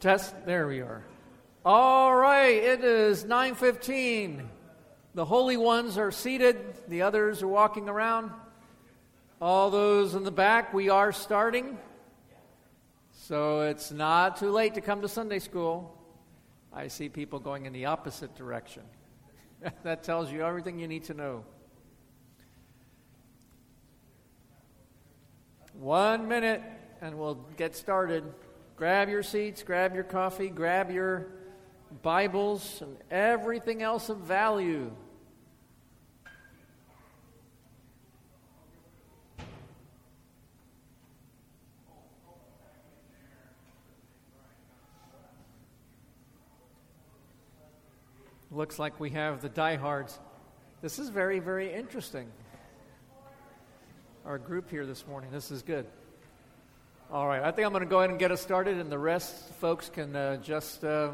Test. There we are. All right. It is 9:15. The holy ones are seated. The others are walking around. All those in the back, we are starting. So it's not too late to come to Sunday school. I see people going in the opposite direction. that tells you everything you need to know. One minute, and we'll get started. Grab your seats, grab your coffee, grab your Bibles, and everything else of value. Looks like we have the diehards. This is very, very interesting. Our group here this morning. This is good. All right, I think I'm going to go ahead and get us started, and the rest, folks, can uh, just uh,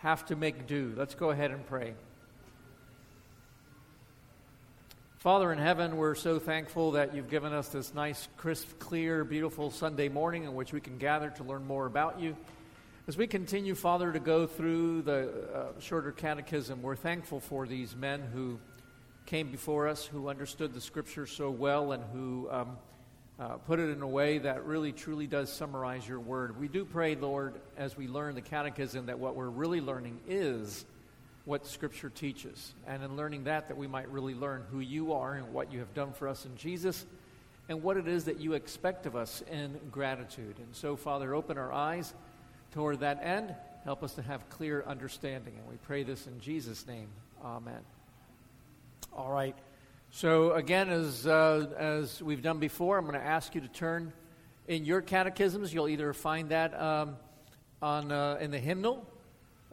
have to make do. Let's go ahead and pray. Father in heaven, we're so thankful that you've given us this nice, crisp, clear, beautiful Sunday morning in which we can gather to learn more about you. As we continue, Father, to go through the uh, shorter catechism, we're thankful for these men who came before us, who understood the scripture so well, and who um, uh, put it in a way that really truly does summarize your word. We do pray, Lord, as we learn the catechism, that what we're really learning is what scripture teaches. And in learning that, that we might really learn who you are and what you have done for us in Jesus and what it is that you expect of us in gratitude. And so, Father, open our eyes toward that end. Help us to have clear understanding. And we pray this in Jesus' name. Amen. All right. So, again, as, uh, as we've done before, I'm going to ask you to turn in your catechisms. You'll either find that um, on, uh, in the hymnal,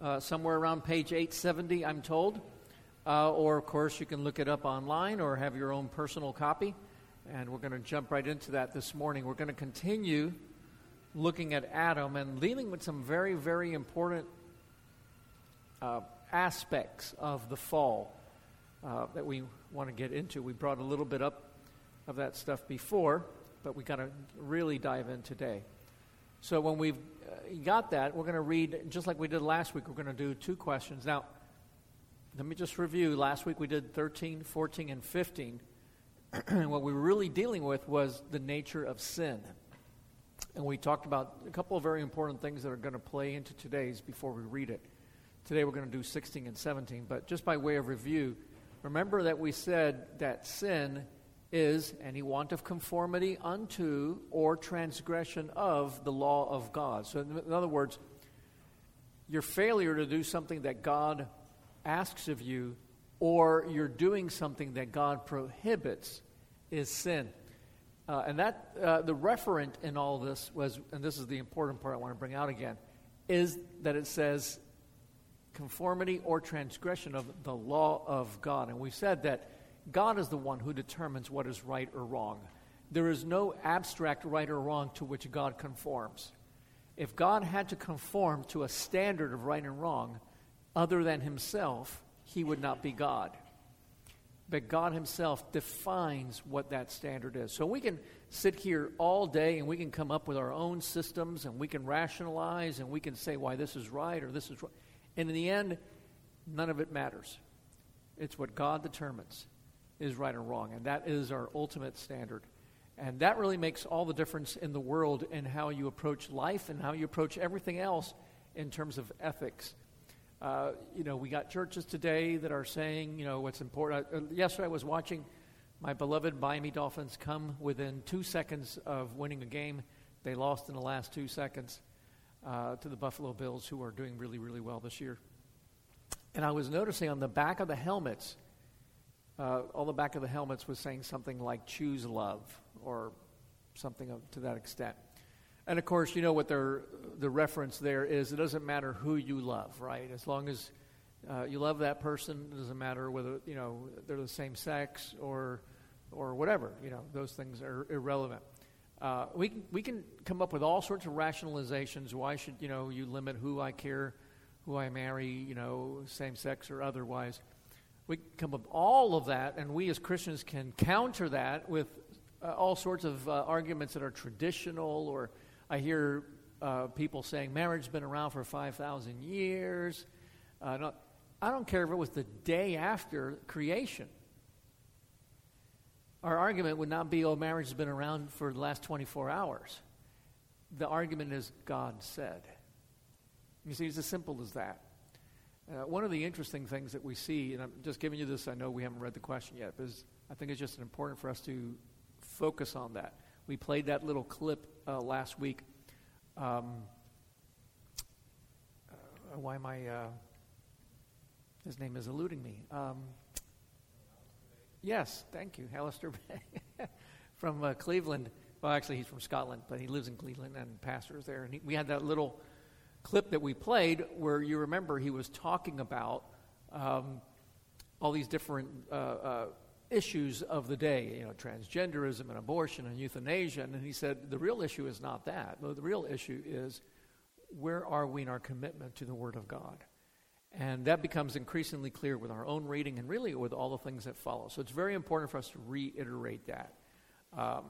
uh, somewhere around page 870, I'm told. Uh, or, of course, you can look it up online or have your own personal copy. And we're going to jump right into that this morning. We're going to continue looking at Adam and dealing with some very, very important uh, aspects of the fall uh, that we want to get into. We brought a little bit up of that stuff before, but we got to really dive in today. So when we've uh, got that, we're going to read, just like we did last week, we're going to do two questions. Now, let me just review. Last week we did 13, 14, and 15. and what we were really dealing with was the nature of sin. And we talked about a couple of very important things that are going to play into today's before we read it. Today we're going to do 16 and 17, but just by way of review, remember that we said that sin is any want of conformity unto or transgression of the law of God. So, in other words, your failure to do something that God asks of you or you're doing something that God prohibits is sin. Uh, and that, uh, the referent in all this was, and this is the important part I want to bring out again, is that it says conformity or transgression of the law of God. And we said that God is the one who determines what is right or wrong. There is no abstract right or wrong to which God conforms. If God had to conform to a standard of right and wrong other than himself, he would not be God but God Himself defines what that standard is. So we can sit here all day and we can come up with our own systems and we can rationalize and we can say why this is right or this is right. And in the end, none of it matters. It's what God determines is right or wrong, and that is our ultimate standard. And that really makes all the difference in the world in how you approach life and how you approach everything else in terms of ethics. Uh, you know, we got churches today that are saying, you know, what's important. Uh, yesterday I was watching my beloved Miami Dolphins come within two seconds of winning a game. They lost in the last two seconds uh, to the Buffalo Bills, who are doing really, really well this year. And I was noticing on the back of the helmets, uh, all the back of the helmets was saying something like choose love or something of, to that extent. And of course, you know what the reference there is. It doesn't matter who you love, right? As long as uh, you love that person, it doesn't matter whether you know they're the same sex or or whatever. You know, those things are irrelevant. Uh, we can, we can come up with all sorts of rationalizations. Why should you know you limit who I care, who I marry? You know, same sex or otherwise. We come up all of that, and we as Christians can counter that with uh, all sorts of uh, arguments that are traditional or I hear uh, people saying marriage's been around for 5,000 years. Uh, not, I don't care if it was the day after creation. Our argument would not be, oh, marriage has been around for the last 24 hours. The argument is God said. You see, it's as simple as that. Uh, one of the interesting things that we see, and I'm just giving you this, I know we haven't read the question yet, but I think it's just important for us to focus on that. We played that little clip uh, last week. Um, uh, why am I? Uh, his name is eluding me. Um, yes, thank you, Alistair from uh, Cleveland. Well, actually, he's from Scotland, but he lives in Cleveland and pastors there. And he, we had that little clip that we played where you remember he was talking about um, all these different uh, uh, issues of the day, you know, transgenderism and abortion and euthanasia. And he said the real issue is not that. The real issue is where are we in our commitment to the Word of God? And that becomes increasingly clear with our own reading and really with all the things that follow. So it's very important for us to reiterate that. Um,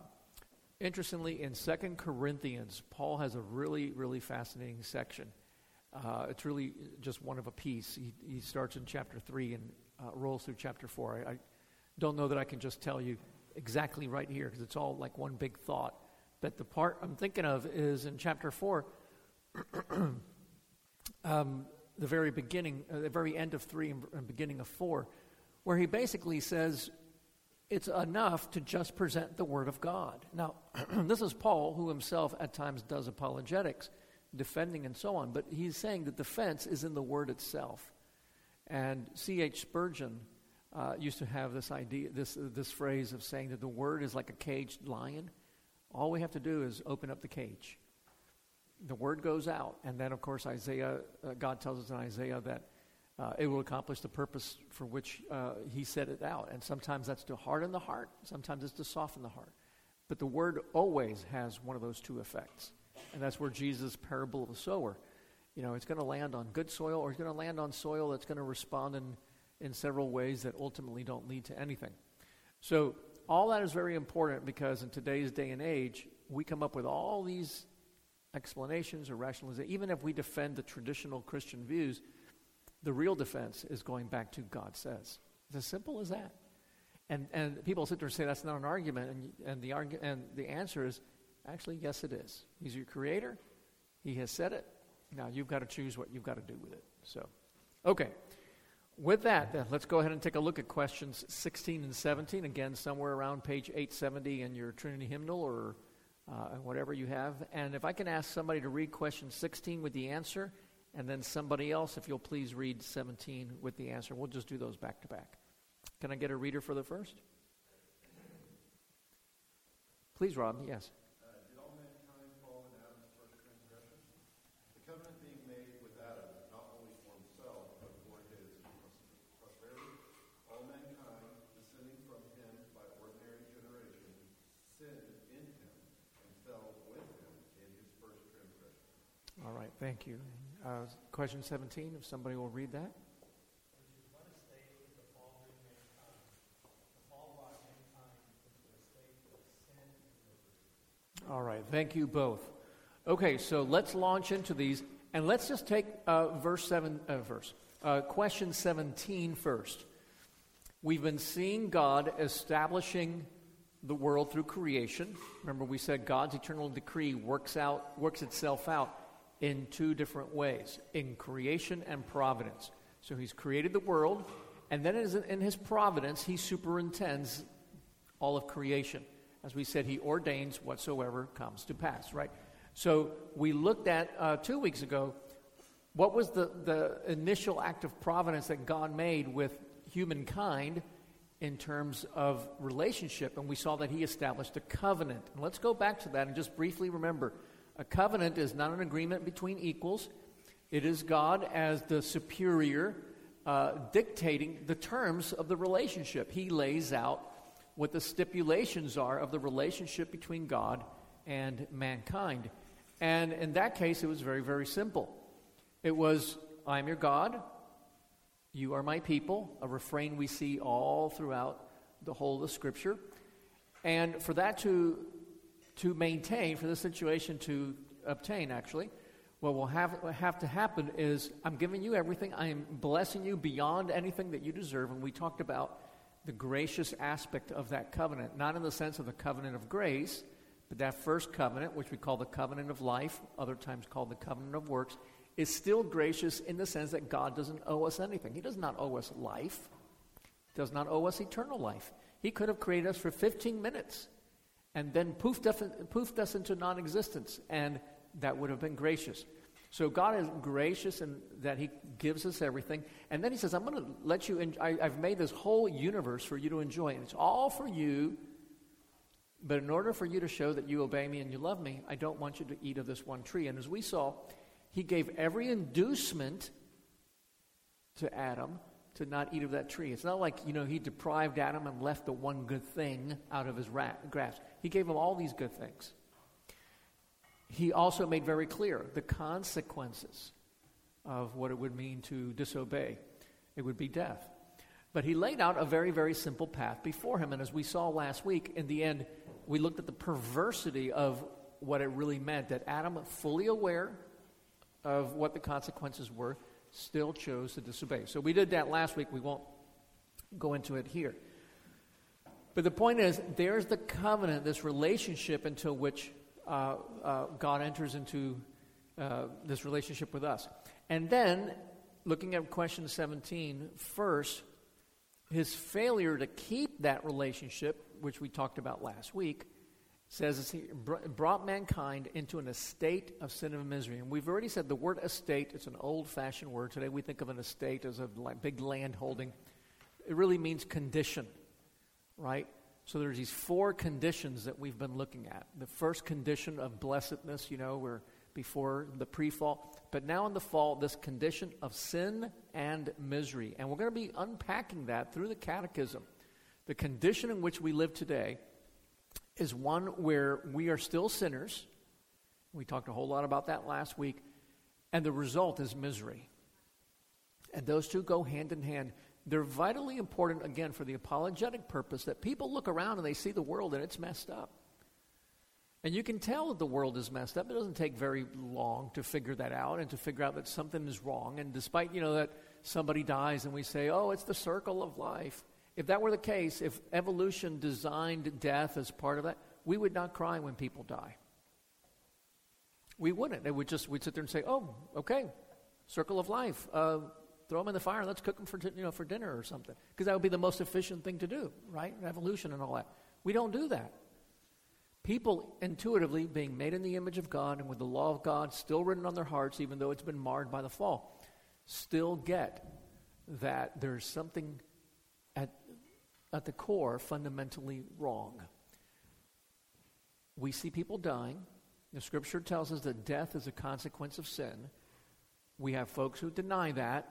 interestingly, in Second Corinthians, Paul has a really, really fascinating section. Uh, it's really just one of a piece. He, he starts in chapter 3 and uh, rolls through chapter 4. I, I don't know that I can just tell you exactly right here because it's all like one big thought. But the part I'm thinking of is in chapter 4, um, the very beginning, uh, the very end of 3 and beginning of 4, where he basically says it's enough to just present the Word of God. Now, this is Paul, who himself at times does apologetics, defending and so on, but he's saying that the defense is in the Word itself. And C.H. Spurgeon uh, used to have this idea, this, uh, this phrase of saying that the Word is like a caged lion. All we have to do is open up the cage. The Word goes out, and then, of course, Isaiah, uh, God tells us in Isaiah that uh, it will accomplish the purpose for which uh, he set it out. And sometimes that's to harden the heart, sometimes it's to soften the heart. But the word always has one of those two effects. And that's where Jesus' parable of the sower, you know, it's going to land on good soil or it's going to land on soil that's going to respond in, in several ways that ultimately don't lead to anything. So, all that is very important because in today's day and age, we come up with all these explanations or rationalizations. Even if we defend the traditional Christian views, the real defense is going back to God says. It's as simple as that. And, and people sit there and say that's not an argument, and, and, the argu- and the answer is actually, yes, it is. He's your creator, He has said it. Now you've got to choose what you've got to do with it. So, okay. With that, then, let's go ahead and take a look at questions 16 and 17. Again, somewhere around page 870 in your Trinity hymnal or uh, whatever you have. And if I can ask somebody to read question 16 with the answer, and then somebody else, if you'll please read 17 with the answer. We'll just do those back to back. Can I get a reader for the first? Please, Rob. Yes. All right, thank you. Uh, question 17, if somebody will read that. All right, thank you both. Okay, so let's launch into these, and let's just take uh, verse seven, uh, verse uh, question 17 first. We've been seeing God establishing the world through creation. Remember, we said God's eternal decree works out, works itself out in two different ways in creation and providence. So he's created the world, and then in his providence, he superintends all of creation. As we said, he ordains whatsoever comes to pass, right? So we looked at uh, two weeks ago what was the, the initial act of providence that God made with humankind in terms of relationship, and we saw that he established a covenant. And let's go back to that and just briefly remember a covenant is not an agreement between equals, it is God as the superior uh, dictating the terms of the relationship. He lays out what the stipulations are of the relationship between God and mankind. And in that case, it was very, very simple. It was, I'm your God, you are my people, a refrain we see all throughout the whole of scripture. And for that to to maintain, for the situation to obtain, actually. What will have, have to happen is I'm giving you everything. I am blessing you beyond anything that you deserve. And we talked about the gracious aspect of that covenant, not in the sense of the covenant of grace, but that first covenant, which we call the covenant of life, other times called the covenant of works, is still gracious in the sense that God doesn't owe us anything. He does not owe us life, does not owe us eternal life. He could have created us for 15 minutes and then poofed us, poofed us into non existence, and that would have been gracious. So God is gracious in that He gives us everything. And then He says, I'm going to let you, en- I, I've made this whole universe for you to enjoy, and it's all for you. But in order for you to show that you obey me and you love me, I don't want you to eat of this one tree. And as we saw, He gave every inducement to Adam to not eat of that tree. It's not like, you know, He deprived Adam and left the one good thing out of his rat- grasp. He gave him all these good things he also made very clear the consequences of what it would mean to disobey. It would be death. But he laid out a very, very simple path before him. And as we saw last week, in the end, we looked at the perversity of what it really meant that Adam, fully aware of what the consequences were, still chose to disobey. So we did that last week. We won't go into it here. But the point is, there's the covenant, this relationship into which uh, uh, God enters into uh, this relationship with us. And then, looking at question 17, first, his failure to keep that relationship, which we talked about last week, says he brought mankind into an estate of sin and misery. And we've already said the word estate, it's an old fashioned word. Today we think of an estate as a big land holding. It really means condition, right? So there's these four conditions that we've been looking at. The first condition of blessedness, you know, we're before the pre-fall, but now in the fall, this condition of sin and misery. And we're going to be unpacking that through the catechism. The condition in which we live today is one where we are still sinners. We talked a whole lot about that last week. And the result is misery. And those two go hand in hand. They're vitally important, again, for the apologetic purpose that people look around and they see the world and it's messed up. And you can tell that the world is messed up. It doesn't take very long to figure that out and to figure out that something is wrong. And despite, you know, that somebody dies and we say, oh, it's the circle of life. If that were the case, if evolution designed death as part of that, we would not cry when people die. We wouldn't. It would just, we'd sit there and say, oh, okay, circle of life. Uh, throw them in the fire and let's cook them for, you know, for dinner or something. Because that would be the most efficient thing to do, right? Evolution and all that. We don't do that. People intuitively, being made in the image of God and with the law of God still written on their hearts, even though it's been marred by the fall, still get that there's something at the core fundamentally wrong. We see people dying. The scripture tells us that death is a consequence of sin. We have folks who deny that.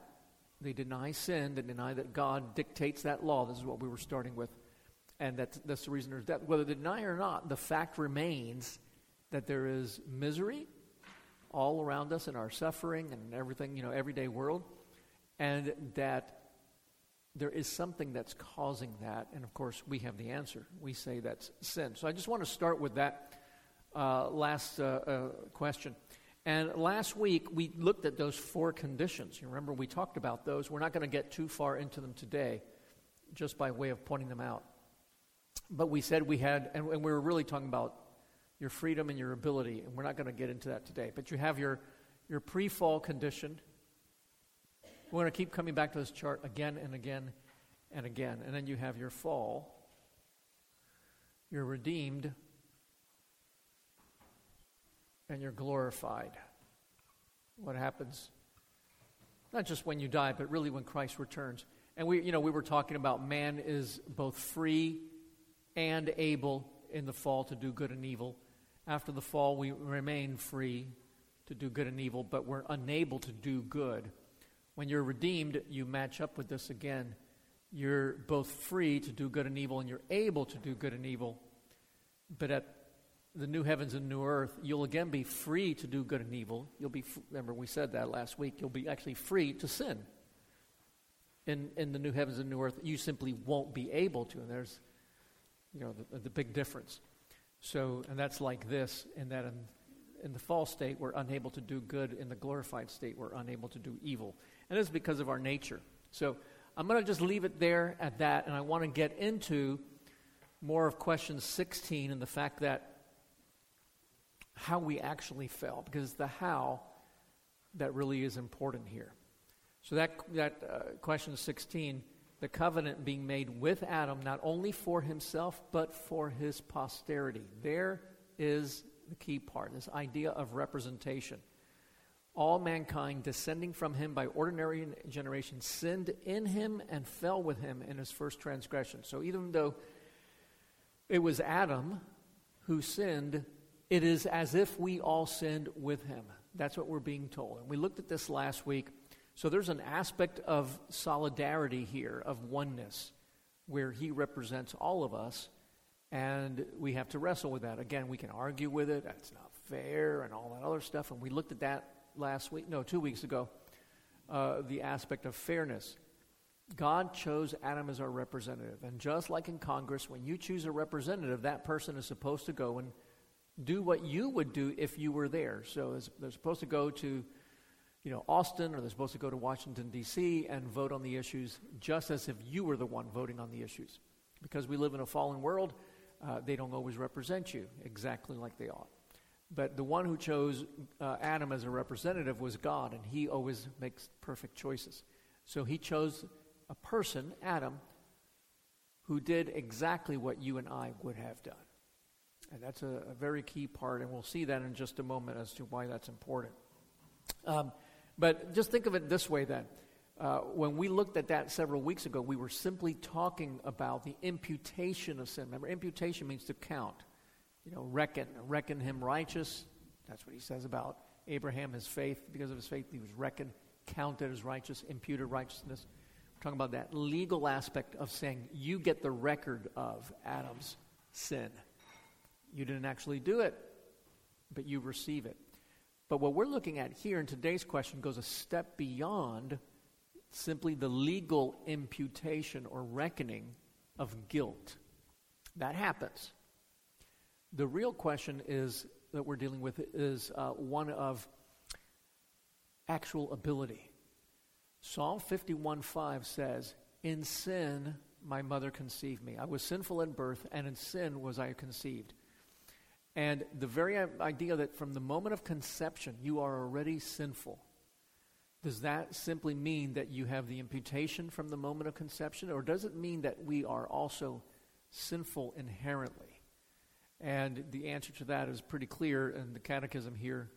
They deny sin, they deny that God dictates that law. This is what we were starting with. And that's, that's the reason there's death. Whether they deny or not, the fact remains that there is misery all around us in our suffering and everything, you know, everyday world, and that there is something that's causing that. And of course, we have the answer. We say that's sin. So I just want to start with that uh, last uh, uh, question. And last week, we looked at those four conditions. You remember we talked about those. We're not going to get too far into them today, just by way of pointing them out. But we said we had, and, and we were really talking about your freedom and your ability, and we're not going to get into that today. But you have your, your pre fall condition. We're going to keep coming back to this chart again and again and again. And then you have your fall. You're redeemed and you're glorified. What happens? Not just when you die, but really when Christ returns. And we, you know, we were talking about man is both free and able in the fall to do good and evil. After the fall, we remain free to do good and evil, but we're unable to do good. When you're redeemed, you match up with this again. You're both free to do good and evil, and you're able to do good and evil. But at the new heavens and new earth, you'll again be free to do good and evil. You'll be, remember, we said that last week. You'll be actually free to sin. In, in the new heavens and new earth, you simply won't be able to. And there's, you know, the, the big difference. So, and that's like this, in that in, in the false state, we're unable to do good. In the glorified state, we're unable to do evil. And it's because of our nature. So I'm going to just leave it there at that, and I want to get into more of question 16 and the fact that how we actually fell, because the how that really is important here. So that, that uh, question 16, the covenant being made with Adam, not only for himself, but for his posterity. There is the key part, this idea of representation. All mankind descending from him by ordinary generation sinned in him and fell with him in his first transgression. So even though it was Adam who sinned, it is as if we all sinned with him. That's what we're being told. And we looked at this last week. So there's an aspect of solidarity here, of oneness, where he represents all of us, and we have to wrestle with that. Again, we can argue with it, that's not fair, and all that other stuff. And we looked at that last week, no, two weeks ago, uh, the aspect of fairness. God chose Adam as our representative. And just like in Congress, when you choose a representative, that person is supposed to go and do what you would do if you were there. So they're supposed to go to, you know, Austin or they're supposed to go to Washington, D.C. and vote on the issues just as if you were the one voting on the issues. Because we live in a fallen world, uh, they don't always represent you exactly like they ought. But the one who chose uh, Adam as a representative was God, and he always makes perfect choices. So he chose a person, Adam, who did exactly what you and I would have done. And that's a, a, very key part, and we'll see that in just a moment as to why that's important. Um, but just think of it this way then. Uh, when we looked at that several weeks ago, we were simply talking about the imputation of sin. Remember, imputation means to count. You know, reckon, reckon him righteous. That's what he says about Abraham, his faith. Because of his faith, he was reckoned, counted as righteous, imputed righteousness. We're talking about that legal aspect of saying you get the record of Adam's sin. You didn't actually do it, but you receive it. But what we're looking at here in today's question goes a step beyond simply the legal imputation or reckoning of guilt. That happens. The real question is that we're dealing with is uh, one of actual ability. Psalm 51:5 says, "In sin my mother conceived me. I was sinful at birth, and in sin was I conceived." And the very idea that from the moment of conception you are already sinful, does that simply mean that you have the imputation from the moment of conception, or does it mean that we are also sinful inherently? And the answer to that is pretty clear, and the Catechism here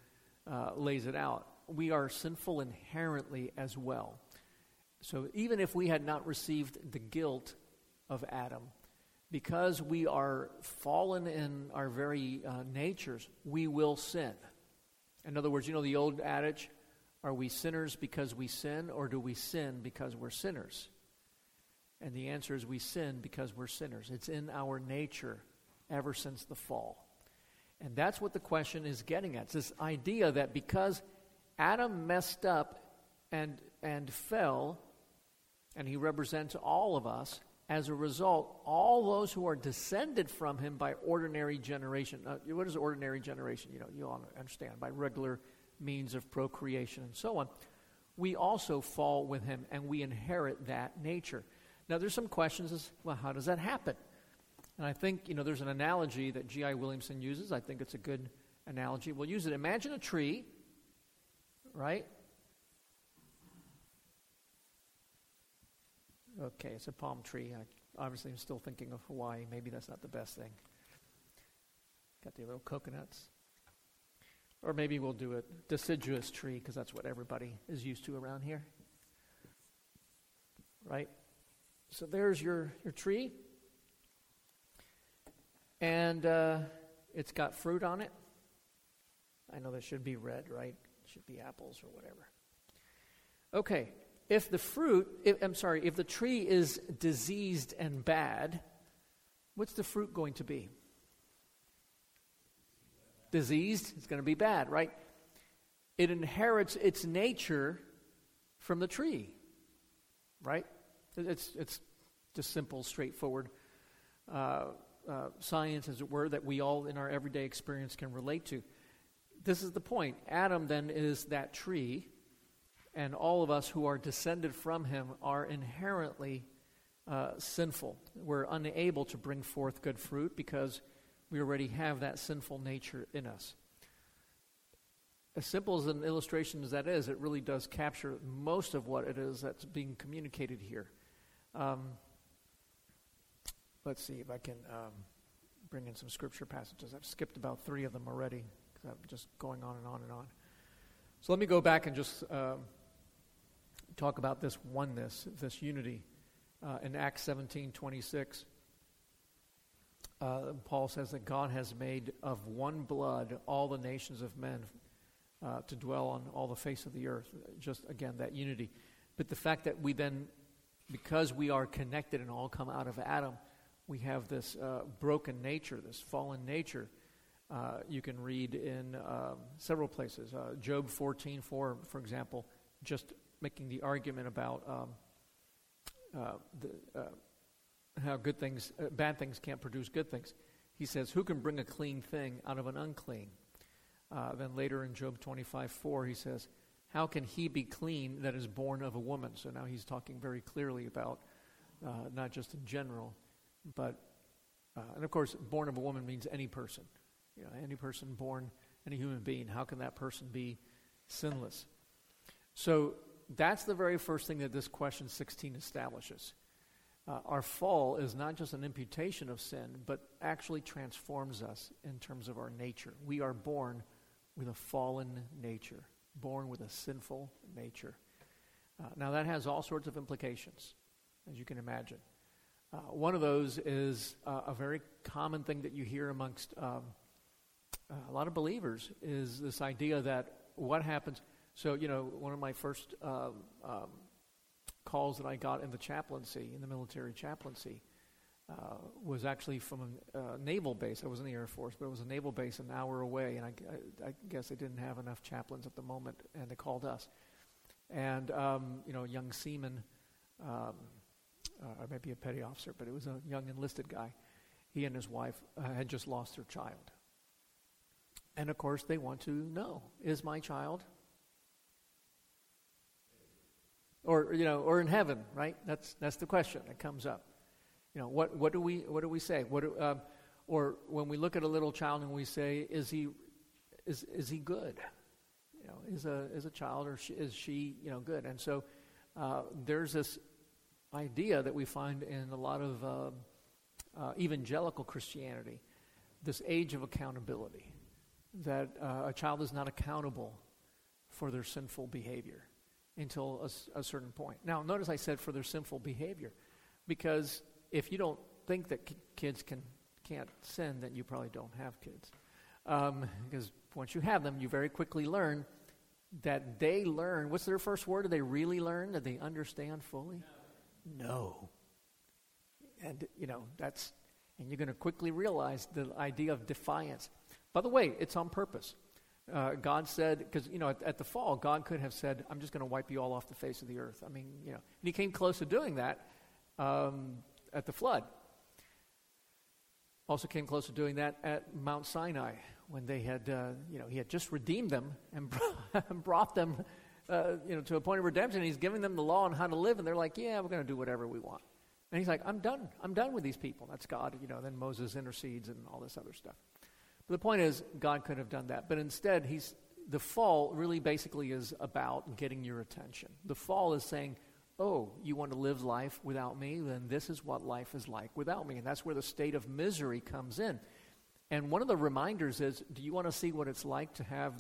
uh, lays it out. We are sinful inherently as well. So even if we had not received the guilt of Adam, because we are fallen in our very uh, natures, we will sin. In other words, you know the old adage are we sinners because we sin, or do we sin because we're sinners? And the answer is we sin because we're sinners. It's in our nature ever since the fall. And that's what the question is getting at. It's this idea that because Adam messed up and, and fell, and he represents all of us, as a result, all those who are descended from him by ordinary generation. Uh, what is ordinary generation? You know, you all understand by regular means of procreation and so on. We also fall with him, and we inherit that nature. Now, there's some questions as well. How does that happen? And I think you know there's an analogy that G.I. Williamson uses. I think it's a good analogy. We'll use it. Imagine a tree, right? Okay, it's a palm tree. I, obviously, I'm still thinking of Hawaii. Maybe that's not the best thing. Got the little coconuts. Or maybe we'll do a deciduous tree because that's what everybody is used to around here. Right? So there's your, your tree. And uh, it's got fruit on it. I know that should be red, right? It should be apples or whatever. Okay, if the fruit, if, I'm sorry, if the tree is diseased and bad, what's the fruit going to be? Diseased, it's going to be bad, right? It inherits its nature from the tree, right? It's, it's just simple, straightforward uh, uh, science, as it were, that we all in our everyday experience can relate to. this is the point. Adam then is that tree, and all of us who are descended from him are inherently uh, sinful. We're unable to bring forth good fruit because we already have that sinful nature in us. As simple as an illustration as that is, it really does capture most of what it is that's being communicated here. Um, let's see if I can um, bring in some scripture passages. I've skipped about three of them already because I'm just going on and on and on. So let me go back and just um, talk about this oneness, this unity. Uh, in Acts 17 26, uh, Paul says that God has made of one blood all the nations of men uh, to dwell on all the face of the earth. Just again, that unity. But the fact that we then, because we are connected and all come out of Adam, we have this uh, broken nature, this fallen nature. Uh, you can read in um, several places. Uh, Job 14 4, for example, just making the argument about um, uh, the, uh, how good things, uh, bad things can't produce good things. He says, Who can bring a clean thing out of an unclean? Then later in Job 25 4, he says, How can he be clean that is born of a woman? So now he's talking very clearly about not just in general, but, uh, and of course, born of a woman means any person. You know, any person born, any human being, how can that person be sinless? So that's the very first thing that this question 16 establishes. Uh, our fall is not just an imputation of sin, but actually transforms us in terms of our nature. We are born with a fallen nature, born with a sinful nature. Uh, now, that has all sorts of implications, as you can imagine. Uh, one of those is uh, a very common thing that you hear amongst um, a lot of believers is this idea that what happens so, you know, one of my first um, um, calls that I got in the chaplaincy, in the military chaplaincy, uh, was actually from a uh, naval base. I was in the Air Force, but it was a naval base an hour away, and I, I, I guess they didn't have enough chaplains at the moment, and they called us. And, um, you know, young seaman, um, uh, or maybe a petty officer, but it was a young enlisted guy. He and his wife uh, had just lost their child. And of course, they want to know is my child or you know, or in heaven, right? That's that's the question that comes up. You know, what what do we what do we say? What do, um, or when we look at a little child and we say, is he is is he good? You know, is a is a child or she, is she you know good? And so uh, there's this idea that we find in a lot of uh, uh, evangelical Christianity, this age of accountability, that uh, a child is not accountable for their sinful behavior until a, a certain point. Now, notice I said for their sinful behavior, because if you don't think that kids can can't sin, then you probably don't have kids. Um, because once you have them, you very quickly learn that they learn. What's their first word? Do they really learn? Do they understand fully? No. And, you know, that's, and you're going to quickly realize the idea of defiance. By the way, it's on purpose. Uh, God said, because, you know, at, at, the fall, God could have said, I'm just going to wipe you all off the face of the earth. I mean, you know, and he came close to doing that um, at the flood. Also came close to doing that at Mount Sinai when they had, uh, you know, he had just redeemed them and brought them, uh, you know, to a point of redemption. He's giving them the law on how to live, and they're like, yeah, we're going to do whatever we want. And he's like, I'm done. I'm done with these people. That's God, you know. Then Moses intercedes and all this other stuff. But the point is, God could have done that. But instead, he's, the fall really basically is about getting your attention. The fall is saying, oh, you want to live life without me? Then this is what life is like without me. And that's where the state of misery comes in. And one of the reminders is do you want to see what it's like to have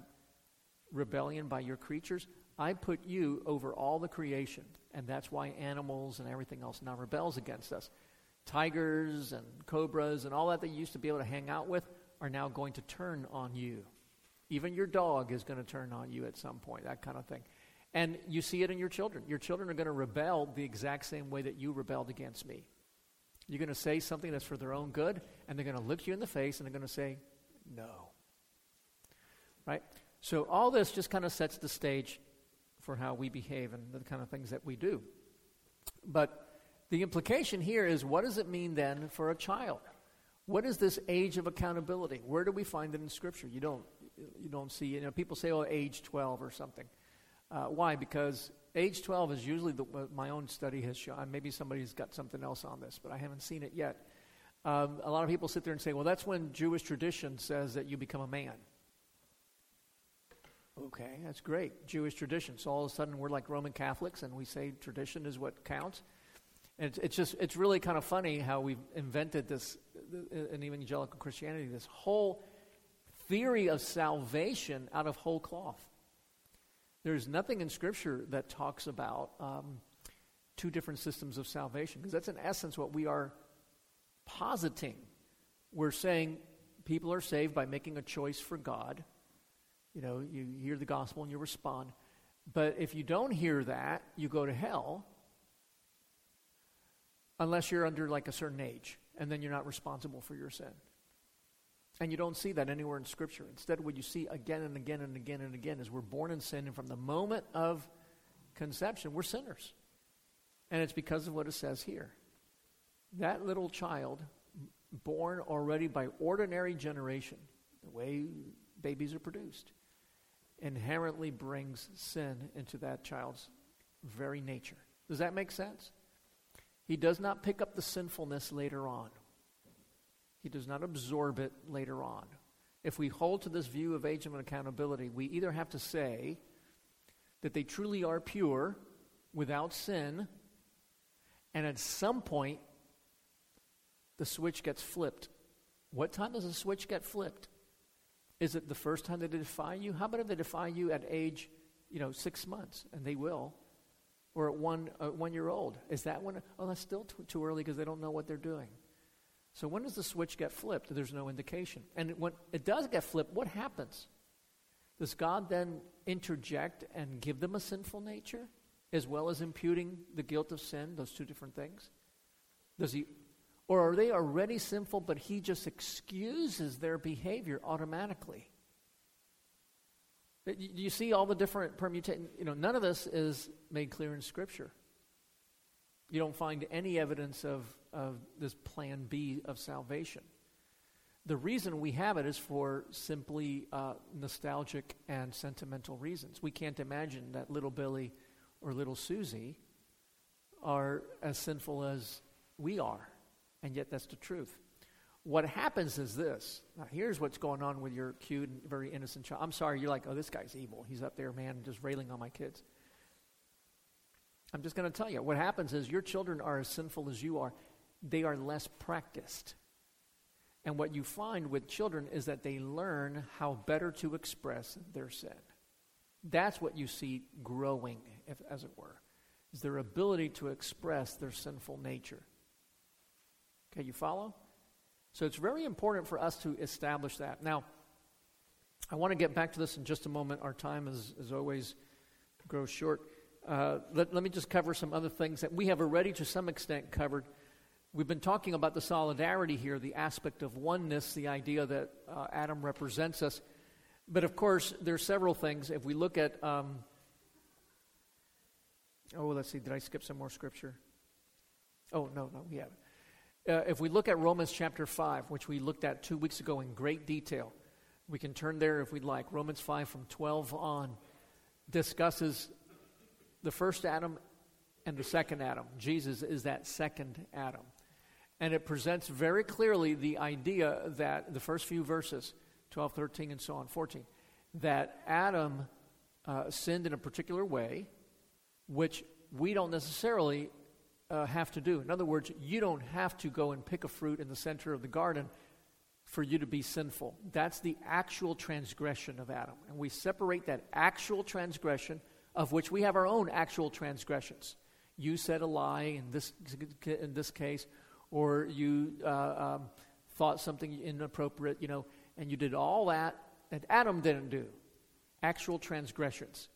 rebellion by your creatures? I put you over all the creation. And that's why animals and everything else now rebels against us. Tigers and cobras and all that they used to be able to hang out with, are now going to turn on you. Even your dog is going to turn on you at some point, that kind of thing. And you see it in your children. Your children are going to rebel the exact same way that you rebelled against me. You're going to say something that's for their own good, and they're going to look you in the face and they're going to say, no. Right? So all this just kind of sets the stage for how we behave and the kind of things that we do. But the implication here is what does it mean then for a child? What is this age of accountability? Where do we find it in Scripture? You don't, you don't see, you know, people say, oh, age 12 or something. Uh, why? Because age 12 is usually the, my own study has shown. Maybe somebody's got something else on this, but I haven't seen it yet. Um, a lot of people sit there and say, well, that's when Jewish tradition says that you become a man. Okay, that's great. Jewish tradition. So all of a sudden we're like Roman Catholics and we say tradition is what counts. And it's, it's just, it's really kind of funny how we've invented this in evangelical Christianity, this whole theory of salvation out of whole cloth. There's nothing in Scripture that talks about um, two different systems of salvation, because that's in essence what we are positing. We're saying people are saved by making a choice for God you know, you hear the gospel and you respond. But if you don't hear that, you go to hell unless you're under like a certain age, and then you're not responsible for your sin. And you don't see that anywhere in Scripture. Instead, what you see again and again and again and again is we're born in sin, and from the moment of conception, we're sinners. And it's because of what it says here. That little child, born already by ordinary generation, the way babies are produced, inherently brings sin into that child's very nature. Does that make sense? He does not pick up the sinfulness later on. He does not absorb it later on. If we hold to this view of age of accountability, we either have to say that they truly are pure without sin, and at some point, the switch gets flipped. What time does the switch get flipped? Is it the first time they defy you? How about if they defy you at age, you know, six months, and they will, or at one uh, one year old? Is that when? Oh, that's still too early because they don't know what they're doing. So when does the switch get flipped? There's no indication. And when it does get flipped, what happens? Does God then interject and give them a sinful nature, as well as imputing the guilt of sin? Those two different things. Does he or are they already sinful, but he just excuses their behavior automatically? You see all the different permutations. You know, none of this is made clear in Scripture. You don't find any evidence of, of this plan B of salvation. The reason we have it is for simply uh, nostalgic and sentimental reasons. We can't imagine that little Billy or little Susie are as sinful as we are and yet that's the truth. What happens is this. Now, here's what's going on with your cute and very innocent child. I'm sorry, you're like, oh, this guy's evil. He's up there, man, just railing on my kids. I'm just going to tell you what happens is your children are as sinful as you are, they are less practiced. And what you find with children is that they learn how better to express their sin. That's what you see growing, if, as it were, is their ability to express their sinful nature. Okay, you follow? So it's very important for us to establish that. Now, I want to get back to this in just a moment. Our time, is, as always, grows short. Uh, let, let me just cover some other things that we have already, to some extent, covered. We've been talking about the solidarity here, the aspect of oneness, the idea that uh, Adam represents us. But of course, there are several things. If we look at, um, oh, let's see, did I skip some more scripture? Oh, no, no, we haven't uh, if we look at Romans chapter 5, which we looked at two weeks ago in great detail, we can turn there if we'd like. Romans 5 from 12 on discusses the first Adam and the second Adam. Jesus is that second Adam. And it presents very clearly the idea that the first few verses, 12, 13, and so on, 14, that Adam uh, sinned in a particular way, which we don't necessarily uh, have to do. In other words, you don't have to go and pick a fruit in the center of the garden for you to be sinful. That's the actual transgression of Adam. And we separate that actual transgression, of which we have our own actual transgressions. You said a lie in this, in this case, or you uh, um, thought something inappropriate, you know, and you did all that that Adam didn't do. Actual transgressions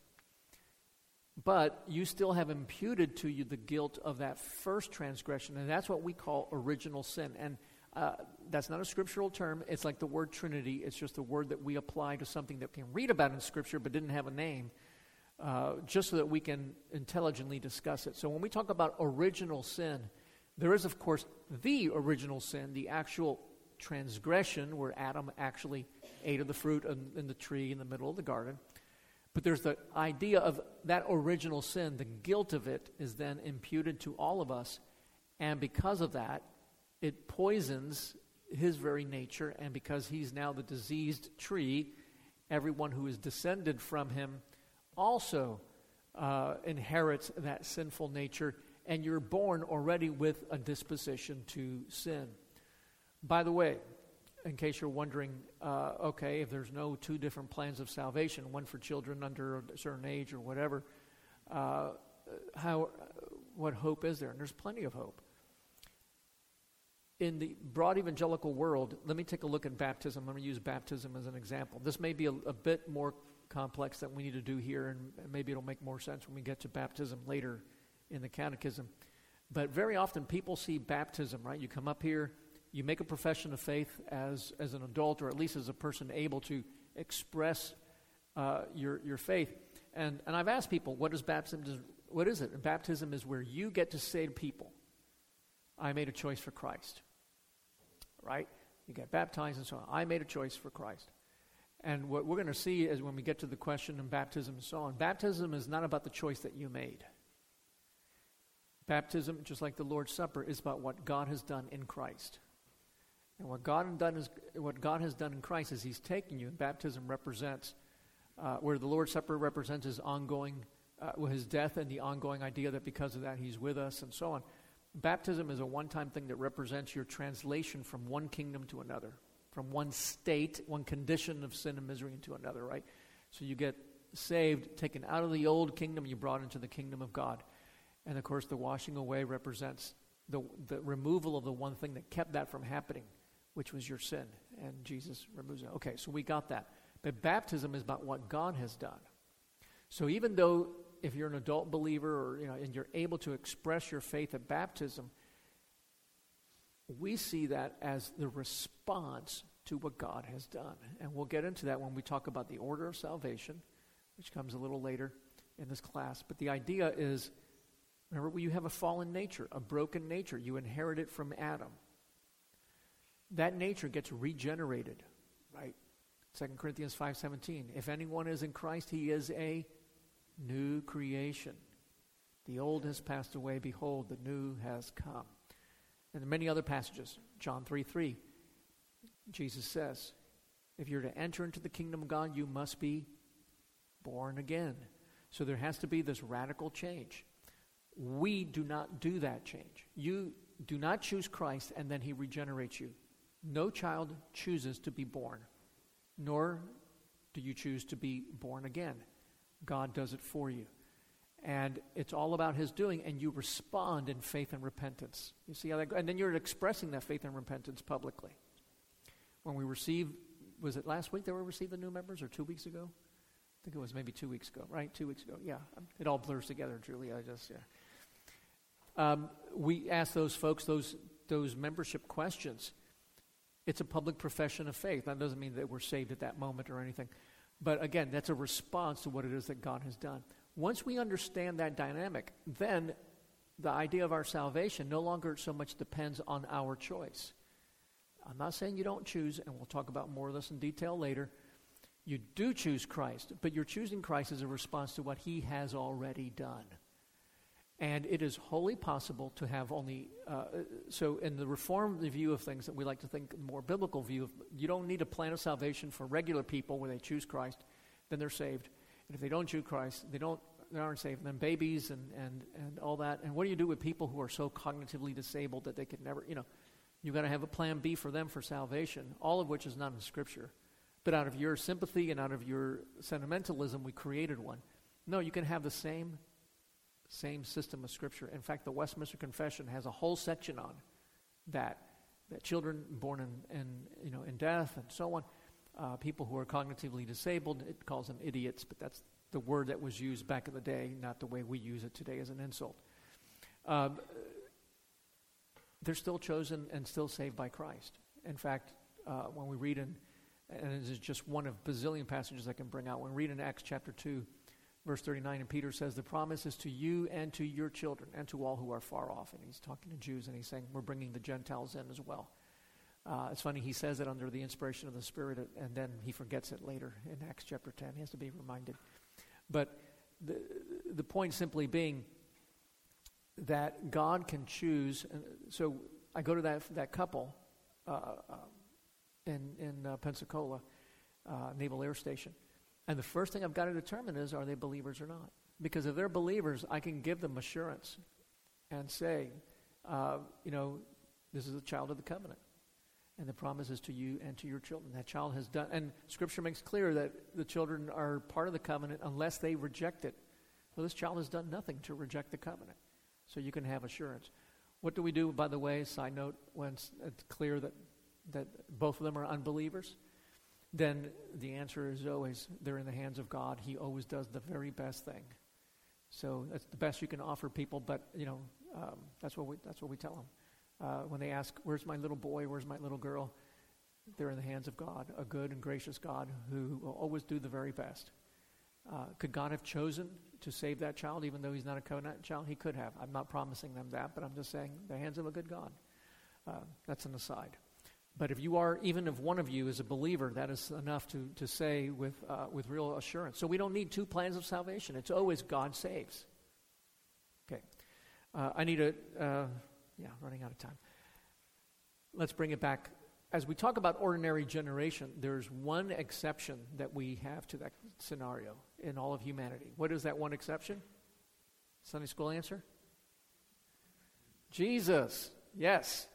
but you still have imputed to you the guilt of that first transgression, and that's what we call original sin. And uh, that's not a scriptural term. It's like the word Trinity. It's just a word that we apply to something that we can read about in Scripture but didn't have a name, uh, just so that we can intelligently discuss it. So when we talk about original sin, there is, of course, the original sin, the actual transgression where Adam actually ate of the fruit in, in the tree in the middle of the garden. But there's the idea of that original sin, the guilt of it is then imputed to all of us. And because of that, it poisons his very nature. And because he's now the diseased tree, everyone who is descended from him also uh, inherits that sinful nature. And you're born already with a disposition to sin. By the way, in case you're wondering, uh, okay, if there's no two different plans of salvation, one for children under a certain age or whatever, uh, how, what hope is there? And there's plenty of hope. In the broad evangelical world, let me take a look at baptism. I'm going to use baptism as an example. This may be a, a bit more complex than we need to do here, and maybe it'll make more sense when we get to baptism later in the catechism. But very often people see baptism, right? You come up here, you make a profession of faith as, as an adult or at least as a person able to express uh, your, your faith. And, and I've asked people, what is baptism? What is it? And baptism is where you get to say to people, I made a choice for Christ. Right? You get baptized and so on. I made a choice for Christ. And what we're going to see is when we get to the question of baptism and so on, baptism is not about the choice that you made. Baptism, just like the Lord's Supper, is about what God has done in Christ. And what God, done is, what God has done in Christ is He's taken you, and baptism represents, uh, where the Lord's Supper represents His ongoing, uh, His death and the ongoing idea that because of that He's with us and so on. Baptism is a one time thing that represents your translation from one kingdom to another, from one state, one condition of sin and misery into another, right? So you get saved, taken out of the old kingdom, you brought into the kingdom of God. And of course, the washing away represents the, the removal of the one thing that kept that from happening which was your sin. And Jesus removes it. Okay, so we got that. But baptism is about what God has done. So even though if you're an adult believer or you know and you're able to express your faith at baptism, we see that as the response to what God has done. And we'll get into that when we talk about the order of salvation, which comes a little later in this class. But the idea is remember, you have a fallen nature, a broken nature. You inherit it from Adam that nature gets regenerated, right? 2 Corinthians 5:17. If anyone is in Christ, he is a new creation. The old has passed away, behold, the new has come. And many other passages. John 3 3. Jesus says, if you're to enter into the kingdom of God, you must be born again. So there has to be this radical change. We do not do that change. You do not choose Christ and then he regenerates you. No child chooses to be born, nor do you choose to be born again. God does it for you. And it's all about His doing, and you respond in faith and repentance. You see how that goes? And then you're expressing that faith and repentance publicly. When we receive, was it last week that we received the new members, or two weeks ago? I think it was maybe two weeks ago, right? Two weeks ago. Yeah. It all blurs together, Julie. I just, yeah. Um, we ask those folks those, those membership questions. It's a public profession of faith. That doesn't mean that we're saved at that moment or anything. But again, that's a response to what it is that God has done. Once we understand that dynamic, then the idea of our salvation no longer so much depends on our choice. I'm not saying you don't choose, and we'll talk about more of this in detail later. You do choose Christ, but you're choosing Christ as a response to what he has already done. And it is wholly possible to have only, uh, so in the Reformed view of things that we like to think more biblical view, of, you don't need a plan of salvation for regular people where they choose Christ, then they're saved. And if they don't choose Christ, they don't they aren't saved. And then babies and, and, and all that. And what do you do with people who are so cognitively disabled that they could never, you know, you've got to have a plan B for them for salvation, all of which is not in Scripture. But out of your sympathy and out of your sentimentalism, we created one. No, you can have the same same system of Scripture. In fact, the Westminster Confession has a whole section on that. That children born in, in you know, in death and so on, uh, people who are cognitively disabled, it calls them idiots, but that's the word that was used back in the day, not the way we use it today as an insult. Um, they're still chosen and still saved by Christ. In fact, uh, when we read in, and this is just one of bazillion passages I can bring out, when we read in Acts chapter 2, verse 39, and Peter says, The promise is to you and to your children and to all who are far off. And he's talking to Jews and he's saying, We're bringing the Gentiles in as well. Uh, it's funny, he says it under the inspiration of the Spirit, and then he forgets it later in Acts chapter 10. He has to be reminded. But the, the point simply being that God can choose. So I go to that, that couple uh, uh, in, in uh, Pensacola uh, Naval Air Station. And the first thing I've got to determine is are they believers or not? Because if they're believers, I can give them assurance and say, uh, you know, this is a child of the covenant. And the promise is to you and to your children. That child has done, and Scripture makes clear that the children are part of the covenant unless they reject it. Well, this child has done nothing to reject the covenant. So you can have assurance. What do we do, by the way, side note, when it's clear that, that both of them are unbelievers? Then the answer is always they're in the hands of God. He always does the very best thing. So that's the best you can offer people, but, you know, um, that's, what we, that's what we tell them. Uh, when they ask, Where's my little boy? Where's my little girl? They're in the hands of God, a good and gracious God who will always do the very best. Uh, could God have chosen to save that child even though he's not a covenant child? He could have. I'm not promising them that, but I'm just saying the hands of a good God. Uh, that's an aside. But if you are, even if one of you is a believer, that is enough to, to say with, uh, with real assurance. So we don't need two plans of salvation. It's always God saves. Okay. Uh, I need a, uh, yeah, running out of time. Let's bring it back. As we talk about ordinary generation, there's one exception that we have to that scenario in all of humanity. What is that one exception? Sunday school answer? Jesus. Yes.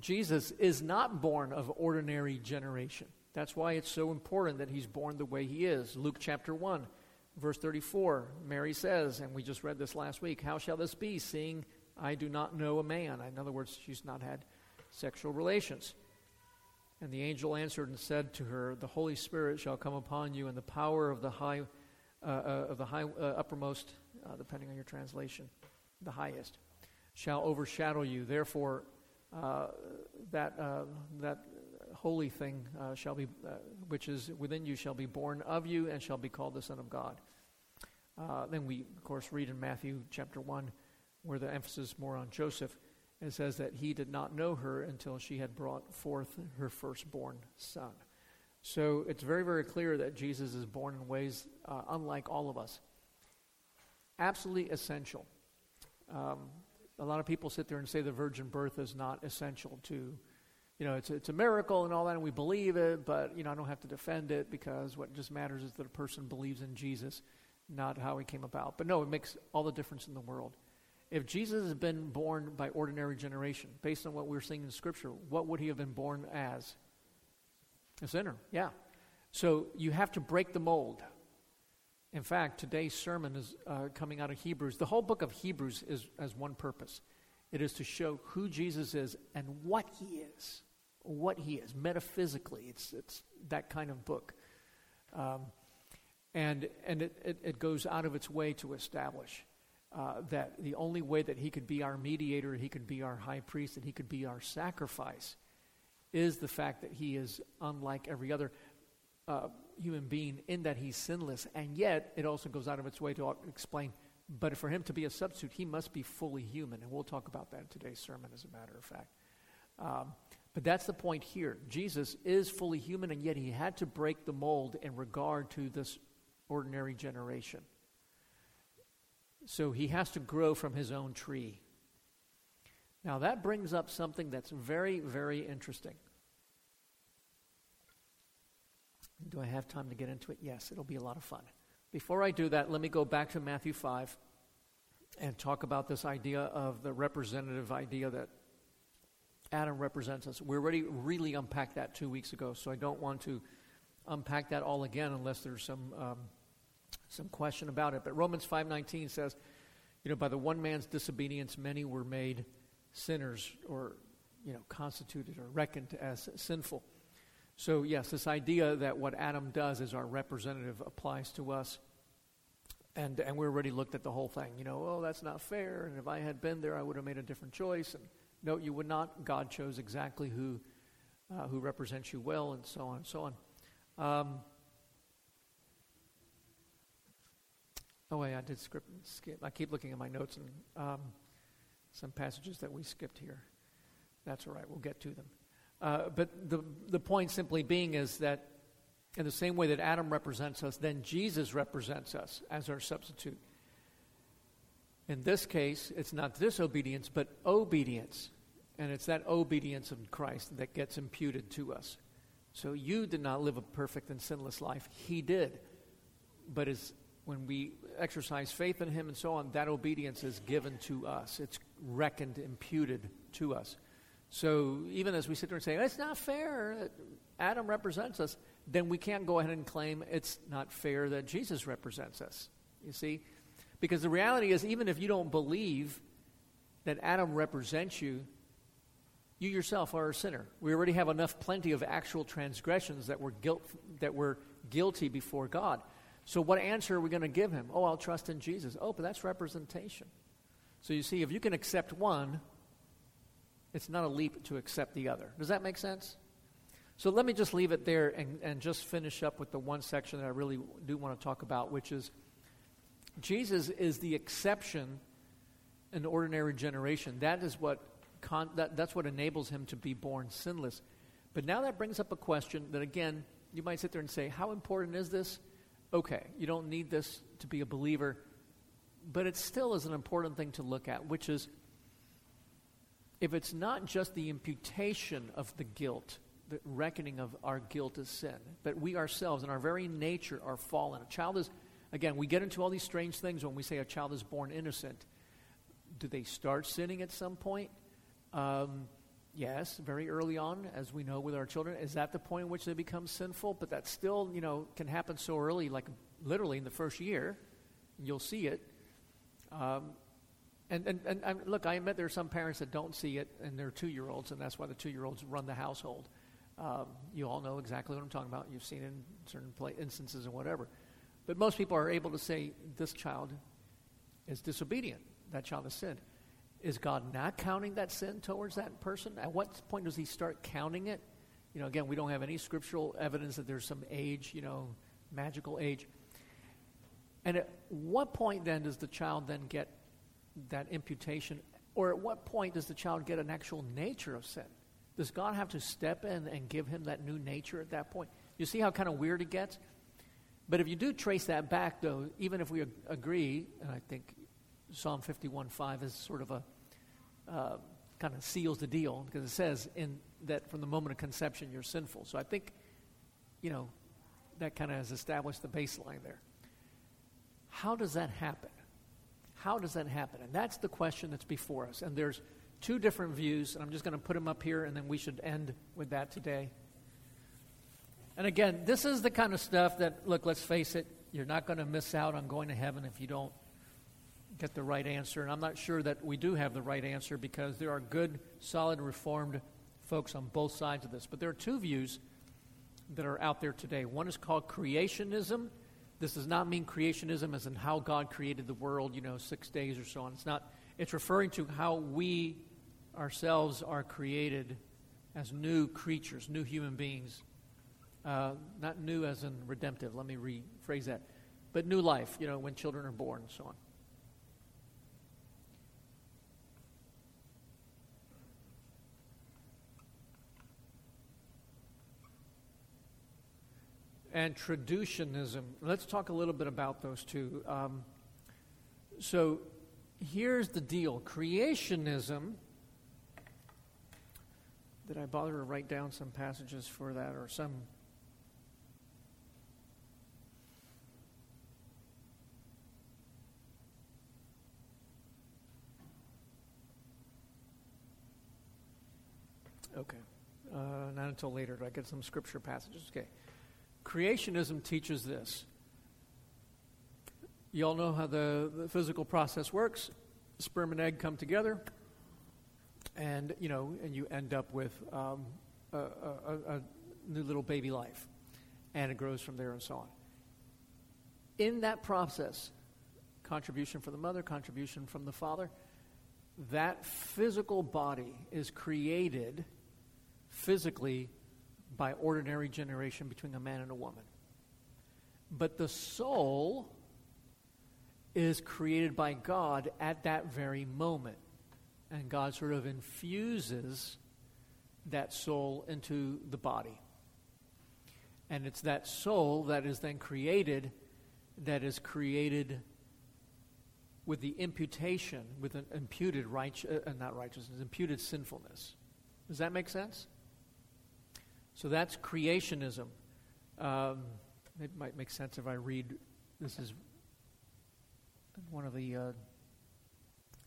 Jesus is not born of ordinary generation. That's why it's so important that he's born the way he is. Luke chapter 1, verse 34, Mary says, and we just read this last week, How shall this be, seeing I do not know a man. In other words, she's not had sexual relations. And the angel answered and said to her, The Holy Spirit shall come upon you, and the power of the high, uh, uh, of the high uh, uppermost, uh, depending on your translation, the highest, shall overshadow you. Therefore, uh, that uh, that holy thing shall be, which is within you, shall be born of you, and shall be called the Son of God. then we, of course, read in Matthew chapter one where the emphasis is more on Joseph. and says that he did not know her until she had brought forth her firstborn son. So it's very, very clear that Jesus is born in ways uh, unlike all of us. Absolutely essential. Um, a lot of people sit there and say the virgin birth is not essential to, you know, it's, it's a miracle and all that, and we believe it, but, you know, I don't have to defend it because what just matters is that a person believes in Jesus, not how he came about. But no, it makes all the difference in the world. If Jesus had been born by ordinary generation, based on what we're seeing in Scripture, what would he have been born as? A sinner, yeah. So you have to break the mold. In fact, today's sermon is uh, coming out of Hebrews. The whole book of Hebrews is has one purpose. It is to show who Jesus is and what he is. What he is, metaphysically. It's, it's that kind of book. Um, and and it, it, it goes out of its way to establish uh, that the only way that he could be our mediator, he could be our high priest, and he could be our sacrifice is the fact that he is unlike every other uh, human being in that he's sinless. And yet, it also goes out of its way to explain, but for him to be a substitute, he must be fully human. And we'll talk about that in today's sermon, as a matter of fact. Um, but that's the point here. Jesus is fully human, and yet he had to break the mold in regard to this ordinary generation. So he has to grow from his own tree. Now, that brings up something that's very, very interesting. Do I have time to get into it? Yes, it'll be a lot of fun. Before I do that, let me go back to Matthew 5 and talk about this idea of the representative idea that Adam represents us. We already really unpacked that two weeks ago, so I don't want to unpack that all again unless there's some um, some question about it. But Romans 5:19 says, you know, by the one man's disobedience many were made sinners or you know, constituted or reckoned as sinful. So, yes, this idea that what Adam does as our representative applies to us. And, and we already looked at the whole thing. You know, oh, that's not fair. And if I had been there, I would have made a different choice. And no, you would not. God chose exactly who, uh, who represents you well, and so on and so on. Um, Oh, wait, I did script, skip. I keep looking at my notes and um, some passages that we skipped here. That's all right. We'll get to them. Uh, but the, the point simply being is that in the same way that Adam represents us, then Jesus represents us as our substitute. In this case, it's not disobedience, but obedience. And it's that obedience of Christ that gets imputed to us. So you did not live a perfect and sinless life. He did. But as, when we exercise faith in Him and so on, that obedience is given to us. It's reckoned, imputed to us. So even as we sit there and say, it's not fair that Adam represents us, then we can't go ahead and claim it's not fair that Jesus represents us. You see? Because the reality is, even if you don't believe that Adam represents you, you yourself are a sinner. We already have enough plenty of actual transgressions that we're, guilt, that we're guilty before God. So, what answer are we going to give him? Oh, I'll trust in Jesus. Oh, but that's representation. So, you see, if you can accept one, it's not a leap to accept the other. Does that make sense? So, let me just leave it there and, and just finish up with the one section that I really do want to talk about, which is Jesus is the exception in ordinary generation. That is what con- that, that's what enables him to be born sinless. But now that brings up a question that again you might sit there and say, how important is this? Okay, you don't need this to be a believer, but it still is an important thing to look at, which is if it's not just the imputation of the guilt, the reckoning of our guilt as sin, but we ourselves in our very nature are fallen. A child is Again, we get into all these strange things when we say a child is born innocent. Do they start sinning at some point? Um, yes, very early on, as we know with our children. Is that the point in which they become sinful? But that still, you know, can happen so early, like literally in the first year. You'll see it. Um, and, and, and, and, look, I admit there are some parents that don't see it in their two year olds, and that's why the two year olds run the household. Um, you all know exactly what I'm talking about. You've seen it in certain instances and whatever. But most people are able to say, this child is disobedient. That child has sinned. Is God not counting that sin towards that person? At what point does he start counting it? You know, again, we don't have any scriptural evidence that there's some age, you know, magical age. And at what point then does the child then get that imputation? Or at what point does the child get an actual nature of sin? Does God have to step in and give him that new nature at that point? You see how kind of weird it gets? But if you do trace that back, though, even if we ag- agree, and I think Psalm 51.5 is sort of a uh, kind of seals the deal because it says in that from the moment of conception you're sinful. So I think, you know, that kind of has established the baseline there. How does that happen? How does that happen? And that's the question that's before us. And there's two different views, and I'm just going to put them up here, and then we should end with that today. And again, this is the kind of stuff that, look, let's face it, you're not going to miss out on going to heaven if you don't get the right answer. And I'm not sure that we do have the right answer because there are good, solid, reformed folks on both sides of this. But there are two views that are out there today. One is called creationism. This does not mean creationism as in how God created the world, you know, six days or so on. It's not. It's referring to how we ourselves are created as new creatures, new human beings uh, not new as in redemptive, let me rephrase that, but new life, you know, when children are born and so on. And traducianism. Let's talk a little bit about those two. Um, so here's the deal creationism. Did I bother to write down some passages for that or some Okay. Uh, not until later do I get some scripture passages. Okay. Creationism teaches this. You all know how the, the physical process works. Sperm and egg come together, and you know, and you end up with um, a, a, a new little baby life, and it grows from there and so on. In that process, contribution from the mother, contribution from the father, that physical body is created physically by ordinary generation between a man and a woman. But the soul is created by God at that very moment. And God sort of infuses that soul into the body. And it's that soul that is then created, that is created with the imputation, with an imputed right, uh, not righteousness, imputed sinfulness. Does that make sense? So that's creationism. Um, it might make sense if I read. This is one of the uh,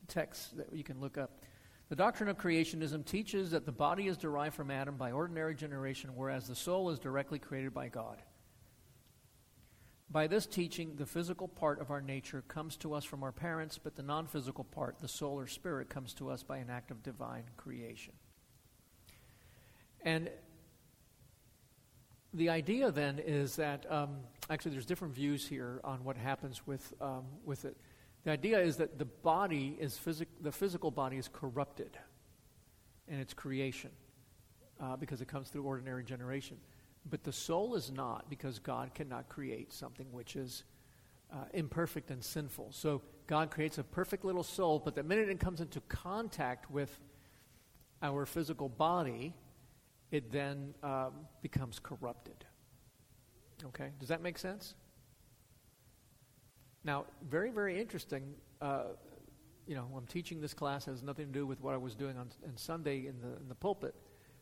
texts that you can look up. The doctrine of creationism teaches that the body is derived from Adam by ordinary generation, whereas the soul is directly created by God. By this teaching, the physical part of our nature comes to us from our parents, but the non physical part, the soul or spirit, comes to us by an act of divine creation. And the idea then is that um, actually there's different views here on what happens with, um, with it. The idea is that the body is physic- the physical body is corrupted in its creation uh, because it comes through ordinary generation. But the soul is not because God cannot create something which is uh, imperfect and sinful. So God creates a perfect little soul, but the minute it comes into contact with our physical body, it then um, becomes corrupted. Okay? Does that make sense? Now, very, very interesting. Uh, you know, I'm teaching this class has nothing to do with what I was doing on, on Sunday in the, in the pulpit.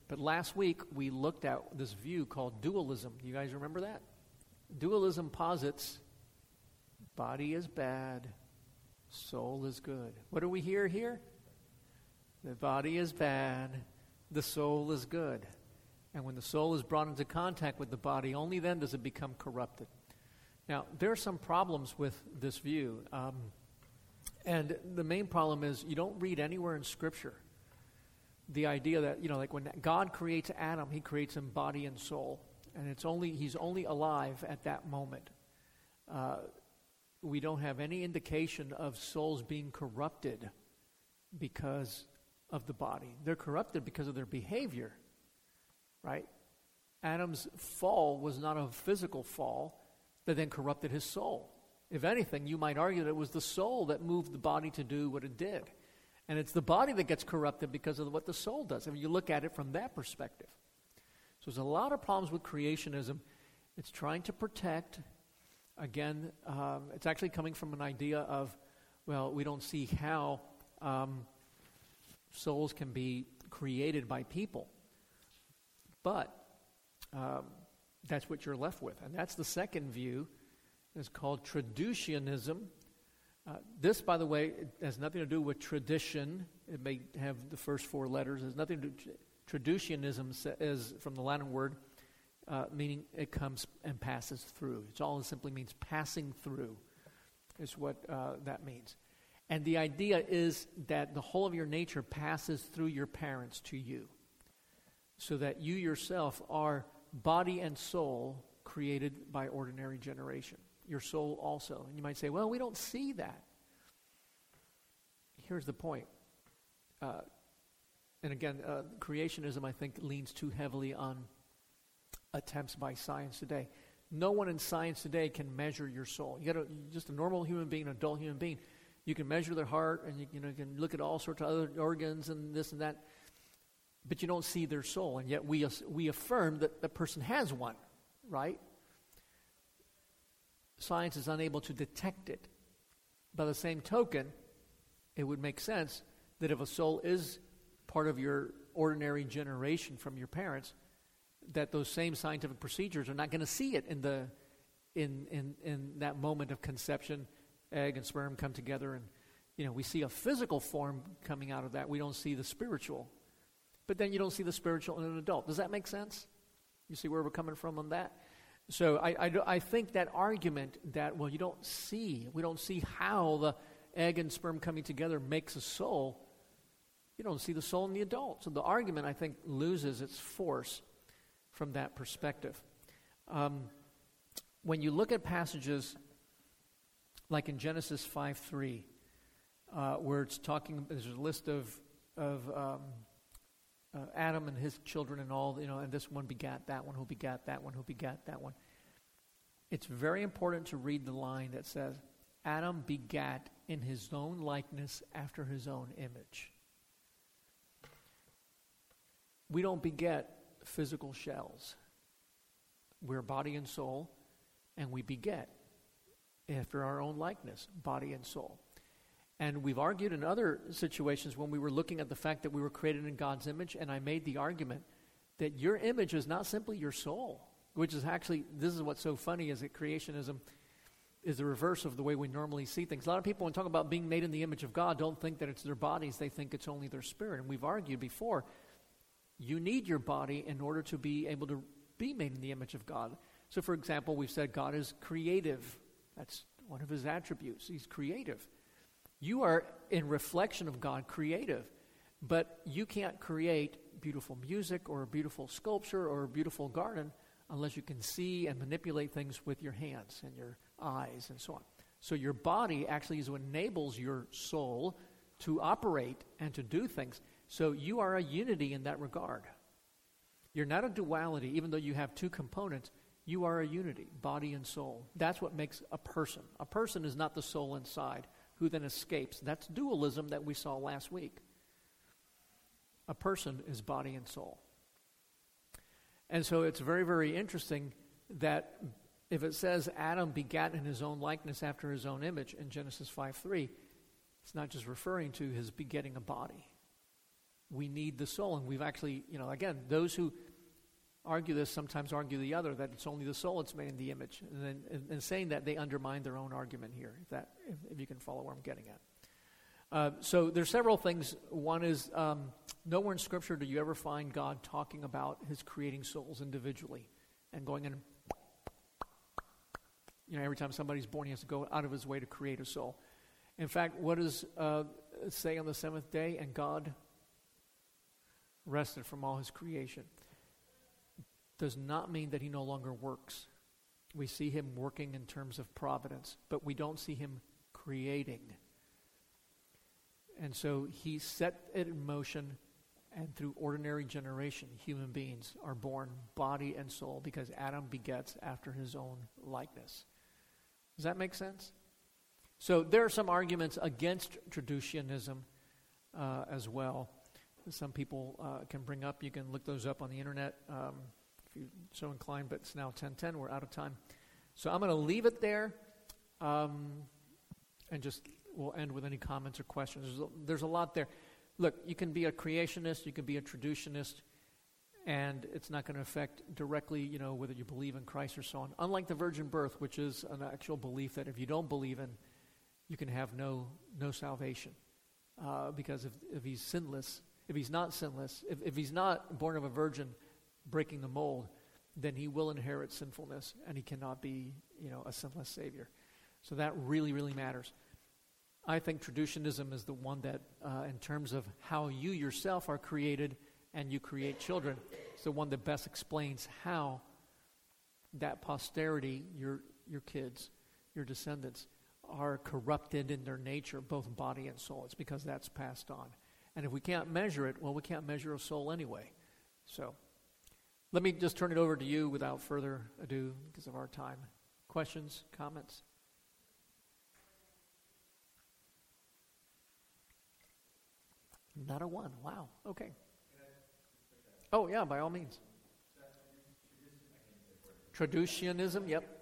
But last week we looked at this view called dualism. You guys remember that? Dualism posits body is bad, soul is good. What do we hear here? The body is bad, the soul is good. And when the soul is brought into contact with the body, only then does it become corrupted. Now, there are some problems with this view. Um, and the main problem is you don't read anywhere in Scripture the idea that, you know, like when God creates Adam, he creates him body and soul. And it's only, he's only alive at that moment. Uh, we don't have any indication of souls being corrupted because of the body. They're corrupted because of their behavior, right? Adam's fall was not a physical fall that then corrupted his soul. If anything, you might argue that it was the soul that moved the body to do what it did. And it's the body that gets corrupted because of what the soul does. If you look at it from that perspective. So there's a lot of problems with creationism. It's trying to protect, again, um, it's actually coming from an idea of, well, we don't see how um, souls can be created by people. But um, that's what you're left with. And that's the second view. It's called traducianism. Uh, this, by the way, has nothing to do with tradition. It may have the first four letters. Has nothing to do. Traducianism is from the Latin word, uh, meaning it comes and passes through. It's all it simply means passing through, is what uh, that means. And the idea is that the whole of your nature passes through your parents to you, so that you yourself are body and soul created by ordinary generation. Your soul also. And you might say, well, we don't see that. Here's the point. Uh, and again, uh, creationism, I think, leans too heavily on attempts by science today. No one in science today can measure your soul. You got just a normal human being, an adult human being. You can measure their heart, and you, you know you can look at all sorts of other organs and this and that but you don't see their soul. And yet we, we affirm that the person has one, right? Science is unable to detect it. By the same token, it would make sense that if a soul is part of your ordinary generation from your parents, that those same scientific procedures are not going to see it in the in, in in that moment of conception, egg and sperm come together, and you know we see a physical form coming out of that. We don't see the spiritual but then you don't see the spiritual in an adult. Does that make sense? You see where we're coming from on that? So I, I, I, think that argument that, well, you don't see, we don't see how the egg and sperm coming together makes a soul, you don't see the soul in the adult. So the argument, I think, loses its force from that perspective. Um, when you look at passages like in Genesis 5 3, uh, where it's talking, there's a list of, of um, uh, Adam and his children and all, you know, and this one begat that one, who begat that one, who begat that one. It's very important to read the line that says, Adam begat in his own likeness after his own image. we don't beget physical shells. We're body and soul, and we beget after our own likeness, body and soul. And we've argued in other situations when we were looking at the fact that we were created in God's image, and I made the argument that your image is not simply your soul, which is actually, this is what's so funny is that creationism is the reverse of the way we normally see things. A lot of people, when talk about being made in the image of God, don't think that it's their bodies, they think it's only their spirit. And we've argued before, you need your body in order to be able to be made in the image of God. So, for example, we've said God is creative. That's one of his attributes. He's creative. You are, in reflection of God, creative. But you can't create beautiful music or a beautiful sculpture or a beautiful garden unless you can see and manipulate things with your hands and your eyes and so on. So your body actually is what enables your soul to operate and to do things. So you are a unity in that regard. You're not a duality, even though you have two components. You are a unity, body and soul. That's what makes a person. A person is not the soul inside, who then escapes. That's dualism that we saw last week. A person is body and soul. And so it's very, very interesting that if it says Adam begat in his own likeness after his own image in Genesis 5 3, it's not just referring to his begetting a body. We need the soul. And we've actually, you know, again, those who argue this sometimes argue the other, that it's only the soul that's made in the image. And then in, in saying that, they undermine their own argument here, if, that, if, if you can follow where I'm getting at. Uh, so there's several things. One is um, nowhere in Scripture do you ever find God talking about his creating souls individually and going in you know, every time somebody's born, he has to go out of his way to create a soul. In fact, what does uh, say on the seventh day? And God rested from all his creation. Does not mean that he no longer works. We see him working in terms of providence, but we don't see him creating. And so he set it in motion, and through ordinary generation, human beings are born body and soul because Adam begets after his own likeness. Does that make sense? So there are some arguments against traducianism uh, as well. Some people uh, can bring up. You can look those up on the internet um, you're so inclined. But it's now 10:10. We're out of time, so I'm going to leave it there, um, and just we'll end with any comments or questions. There's a, there's a lot there. Look, you can be a creationist. You can be a traducianist, and it's not going to affect directly, you know, whether you believe in Christ or so on. Unlike the virgin birth, which is an actual belief that if you don't believe in, you can have no no salvation, uh, because if if he's sinless, if he's not sinless, if if he's not born of a virgin, breaking the mold, then he will inherit sinfulness, and he cannot be, you know, a sinless savior. So that really really matters. I think traducianism is the one that, uh, in terms of how you yourself are created and you create children. It's the one that best explains how that posterity, your, your kids, your descendants, are corrupted in their nature, both body and soul. It's because that's passed on. And if we can't measure it, well, we can't measure a soul anyway. So let me just turn it over to you without further ado because of our time. Questions, comments? Not a one. Wow. Okay. Oh, yeah, by all means. Traducianism, yep.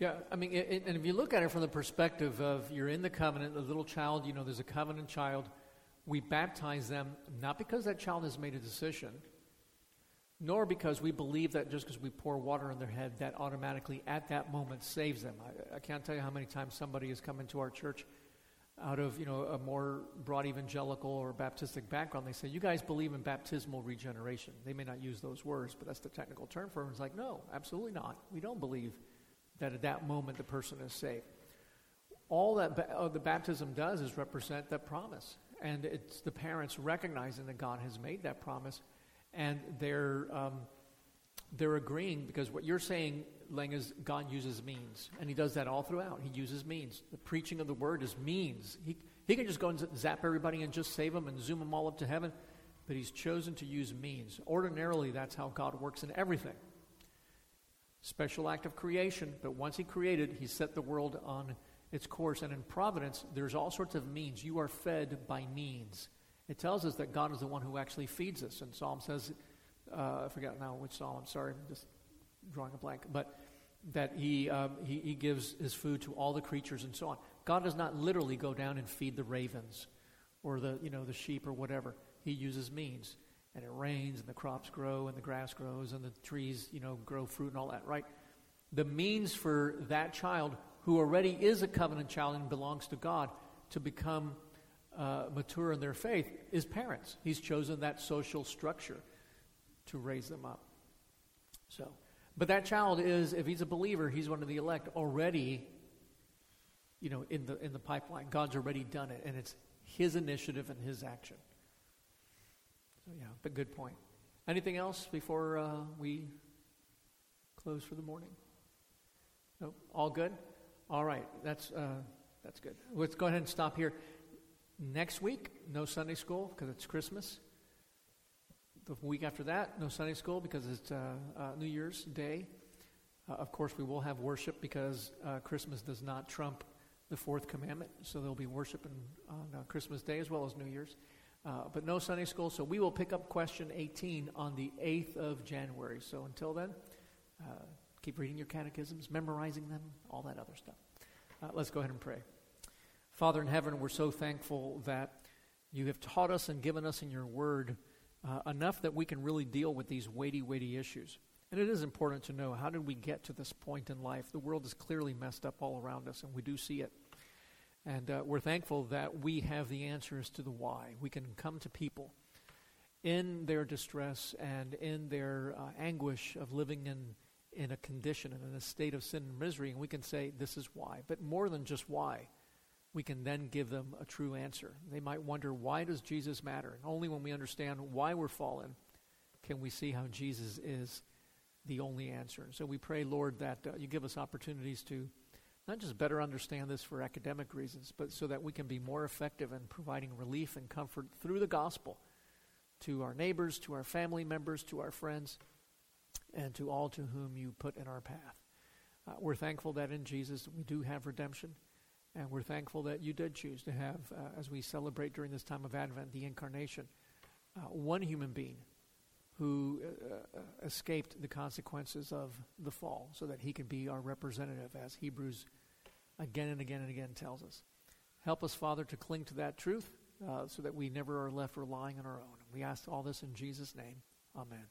Yeah, I mean, it, and if you look at it from the perspective of you're in the covenant, the little child, you know, there's a covenant child. We baptize them not because that child has made a decision, nor because we believe that just because we pour water on their head, that automatically at that moment saves them. I, I can't tell you how many times somebody has come into our church out of you know a more broad evangelical or Baptistic background. They say, "You guys believe in baptismal regeneration." They may not use those words, but that's the technical term for it. It's like, no, absolutely not. We don't believe that at that moment the person is saved. all that ba- uh, the baptism does is represent that promise. And it's the parents recognizing that God has made that promise, and they're, um, they're agreeing because what you're saying, Ling, is God uses means. And He does that all throughout. He uses means. The preaching of the word is means. He, he can just go and zap everybody and just save them and zoom them all up to heaven, but He's chosen to use means. Ordinarily, that's how God works in everything. Special act of creation, but once He created, He set the world on its course. And in providence, there's all sorts of means. You are fed by means. It tells us that God is the one who actually feeds us. And Psalm says, uh, I forgot now which Psalm, I'm sorry, I'm just drawing a blank, but that he, um, he, he gives his food to all the creatures and so on. God does not literally go down and feed the ravens or the, you know, the sheep or whatever. He uses means. And it rains and the crops grow and the grass grows and the trees, you know, grow fruit and all that, right? The means for that child who already is a covenant child and belongs to God to become uh, mature in their faith is parents. He's chosen that social structure to raise them up. So, but that child is, if he's a believer, he's one of the elect already, you know, in the in the pipeline. God's already done it, and it's his initiative and his action. Yeah, but good point. Anything else before uh, we close for the morning? Nope. All good. All right, that's, uh, that's good. Let's go ahead and stop here. Next week, no Sunday school because it's Christmas. The week after that, no Sunday school because it's uh, uh, New Year's Day. Uh, of course, we will have worship because uh, Christmas does not trump the fourth commandment. So there'll be worship on uh, Christmas Day as well as New Year's. But no Sunday school. So we will pick up question 18 on the 8th of January. So until then, Keep reading your catechisms, memorizing them, all that other stuff. Uh, let's go ahead and pray. Father in heaven, we're so thankful that you have taught us and given us in your word uh, enough that we can really deal with these weighty, weighty issues. And it is important to know how did we get to this point in life? The world is clearly messed up all around us, and we do see it. And uh, we're thankful that we have the answers to the why. We can come to people in their distress and in their uh, anguish of living in in a condition and in a state of sin and misery, and we can say, This is why. But more than just why, we can then give them a true answer. They might wonder, Why does Jesus matter? And only when we understand why we're fallen can we see how Jesus is the only answer. So we pray, Lord, that uh, you give us opportunities to not just better understand this for academic reasons, but so that we can be more effective in providing relief and comfort through the gospel to our neighbors, to our family members, to our friends and to all to whom you put in our path. Uh, we're thankful that in Jesus we do have redemption, and we're thankful that you did choose to have, uh, as we celebrate during this time of Advent, the incarnation, uh, one human being who uh, uh, escaped the consequences of the fall so that he can be our representative, as Hebrews again and again and again tells us. Help us, Father, to cling to that truth uh, so that we never are left relying on our own. We ask all this in Jesus' name. Amen.